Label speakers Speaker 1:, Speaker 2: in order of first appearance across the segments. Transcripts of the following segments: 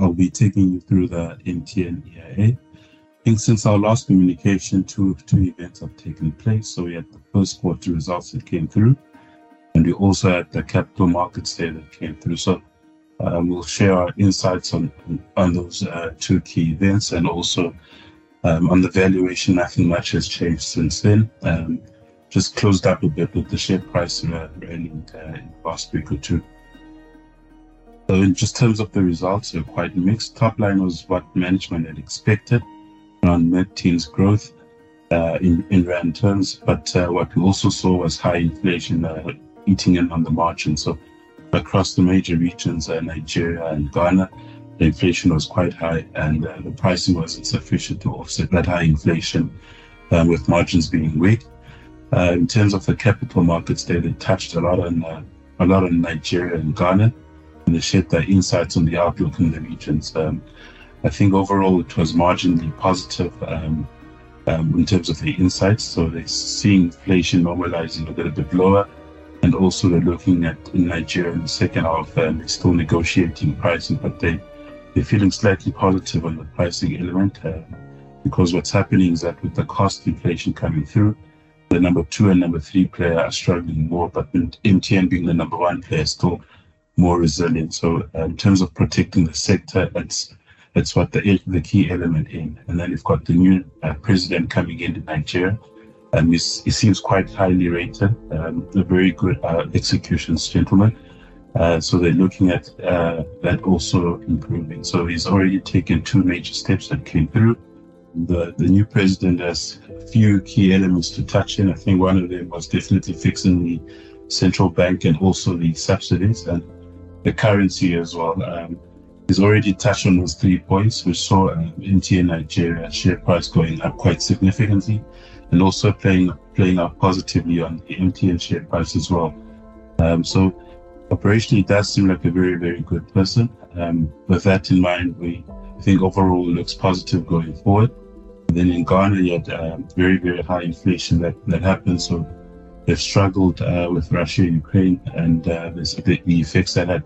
Speaker 1: I'll be taking you through the MTN EIA. Since our last communication, two two events have taken place. So we had the first quarter results that came through, and we also had the capital markets day that came through. So um, we'll share our insights on on those uh, two key events, and also um, on the valuation. Nothing much has changed since then. Um, just closed up a bit with the share price uh, rallying uh, in the past week or two. So in just terms of the results, they're quite mixed. Top line was what management had expected, around mid-teens growth uh, in in rand terms. But uh, what we also saw was high inflation uh, eating in on the margin. So across the major regions, uh, Nigeria and Ghana, the inflation was quite high, and uh, the pricing wasn't sufficient to offset that high inflation, um, with margins being weak. Uh, in terms of the capital markets, they, they touched a lot on uh, a lot on Nigeria and Ghana, and they shared their insights on the outlook in the regions. Um, I think overall it was marginally positive um, um, in terms of the insights. So they're seeing inflation normalizing a little bit lower, and also they're looking at in Nigeria in the second half, um, they're still negotiating pricing, but they they're feeling slightly positive on the pricing element uh, because what's happening is that with the cost inflation coming through the number two and number three player are struggling more, but MTN being the number one player still more resilient. So uh, in terms of protecting the sector, that's that's what the the key element in. And then you've got the new uh, president coming in in Nigeria, and he seems quite highly rated. Um, a very good uh, executions gentleman. Uh, so they're looking at uh, that also improving. So he's already taken two major steps that came through the, the new president has a few key elements to touch in. I think one of them was definitely fixing the central bank and also the subsidies and the currency as well. Um, he's already touched on those three points. We saw um, MTN Nigeria share price going up quite significantly and also playing playing out positively on the MTN share price as well. Um, so operationally, it does seem like a very, very good person. Um, with that in mind, we think overall looks positive going forward. And then in Ghana, you had uh, very, very high inflation that, that happened. So they've struggled uh, with Russia, and Ukraine, and uh, the, effects that had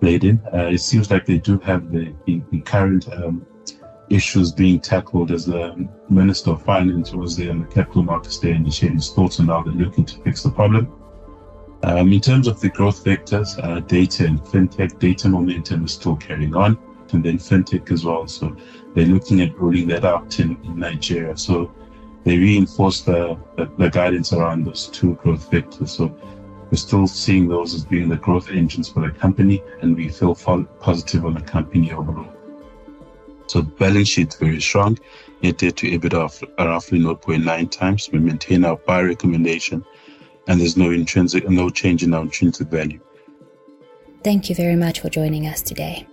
Speaker 1: played in. Uh, it seems like they do have the, the, the current um, issues being tackled as the Minister of Finance was there on the capital markets day and he shared his thoughts on how they're looking to fix the problem. Um, in terms of the growth vectors, uh, data and fintech, data momentum is still carrying on and then fintech as well. So they're looking at rolling that out in, in Nigeria. So they reinforce the, the, the, guidance around those two growth vectors. So we're still seeing those as being the growth engines for the company, and we feel positive on the company overall. So balance sheet very strong. Net debt to EBITDA of roughly 0.9 times. We maintain our buy recommendation, and there's no intrinsic, no change in our intrinsic value.
Speaker 2: Thank you very much for joining us today.